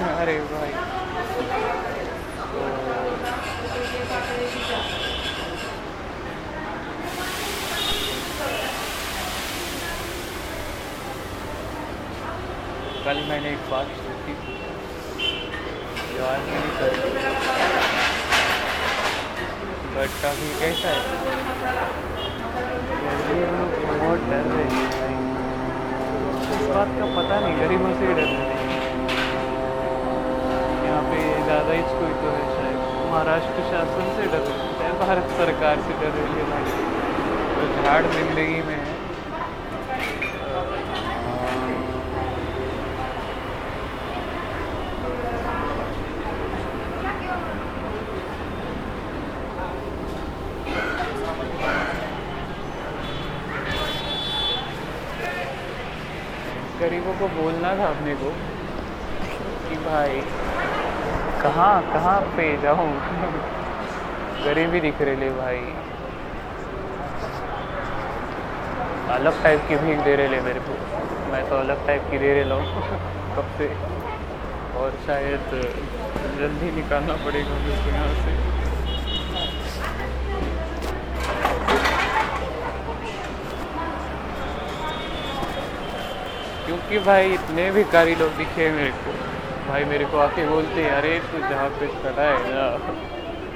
अरे भाई। कल मैंने एक बात सोची जो आज नहीं कर बट अभी कैसा है। में बहुत डर रही इस बात का पता नहीं, गरीबों से ही डर रही है यहाँ ही कोई तो है शायद महाराष्ट्र शासन से डर है भारत सरकार से डर रही है भाई तो झाड़ ज़िंदगी में है गरीबों को बोलना था अपने को कि भाई कहाँ कहाँ पे जाऊँ? गरीबी दिख रही ले भाई। अलग टाइप की भीख दे रहे ले मेरे को। मैं तो अलग टाइप की दे रहे हूँ कब से? और शायद जल्दी निकालना पड़ेगा मेरे को यहाँ से। क्योंकि भाई इतने भिखारी लोग दिखे मेरे को। भाई मेरे को आके बोलते हैं, अरे, तू जहाँ पे खड़ा है ना,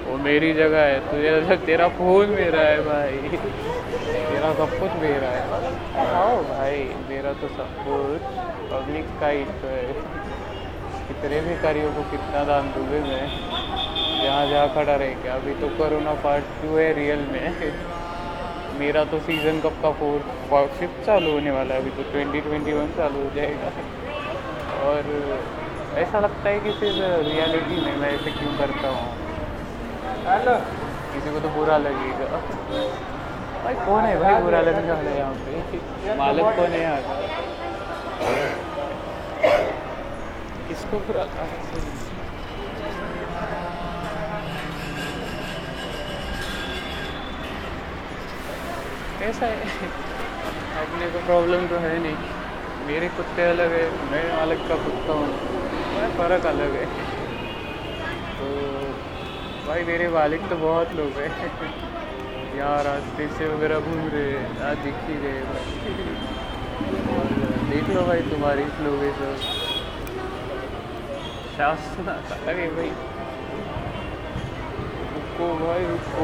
वो मेरी जगह है, तुझे तेरा फ़ोन मेरा है भाई, तेरा सब कुछ मेरा है। आओ भाई, मेरा तो सब कुछ पब्लिक का ही तो है। कितने भी कार्यों को कितना दान दूँगे मैं, जहाँ जहाँ खड़ा रहे क्या अभी तो कोरोना पार्ट टू है रियल में। मेरा तो सीज़न कब का फोर फिफ्थ चालू होने वाला है, अभी तो ट्वेंटी ट्वेंटी वन चालू हो जाएगा। और ऐसा लगता है कि फिर रियलिटी में मैं ऐसे क्यों करता हूँ? हेलो। किसी को तो बुरा लगेगा। भाई कौन है भाई बुरा लगने वाला यहाँ पे? मालिक कौन है? यहाँ किसको बुरा लगा? कैसा है? अपने को प्रॉब्लम तो है नहीं। मेरे कुत्ते अलग है मैं अलग का कुत्ता हूँ। फ़र्क अलग है। तो भाई, मेरे मालिक तो बहुत लोग हैं। यहाँ रास्ते से वगैरह घूम रहे हैं यहाँ दिख ही रहे भाई। और देख लो भाई, तुम्हारी लोग है सब। भाई। रुको भाई, रुको।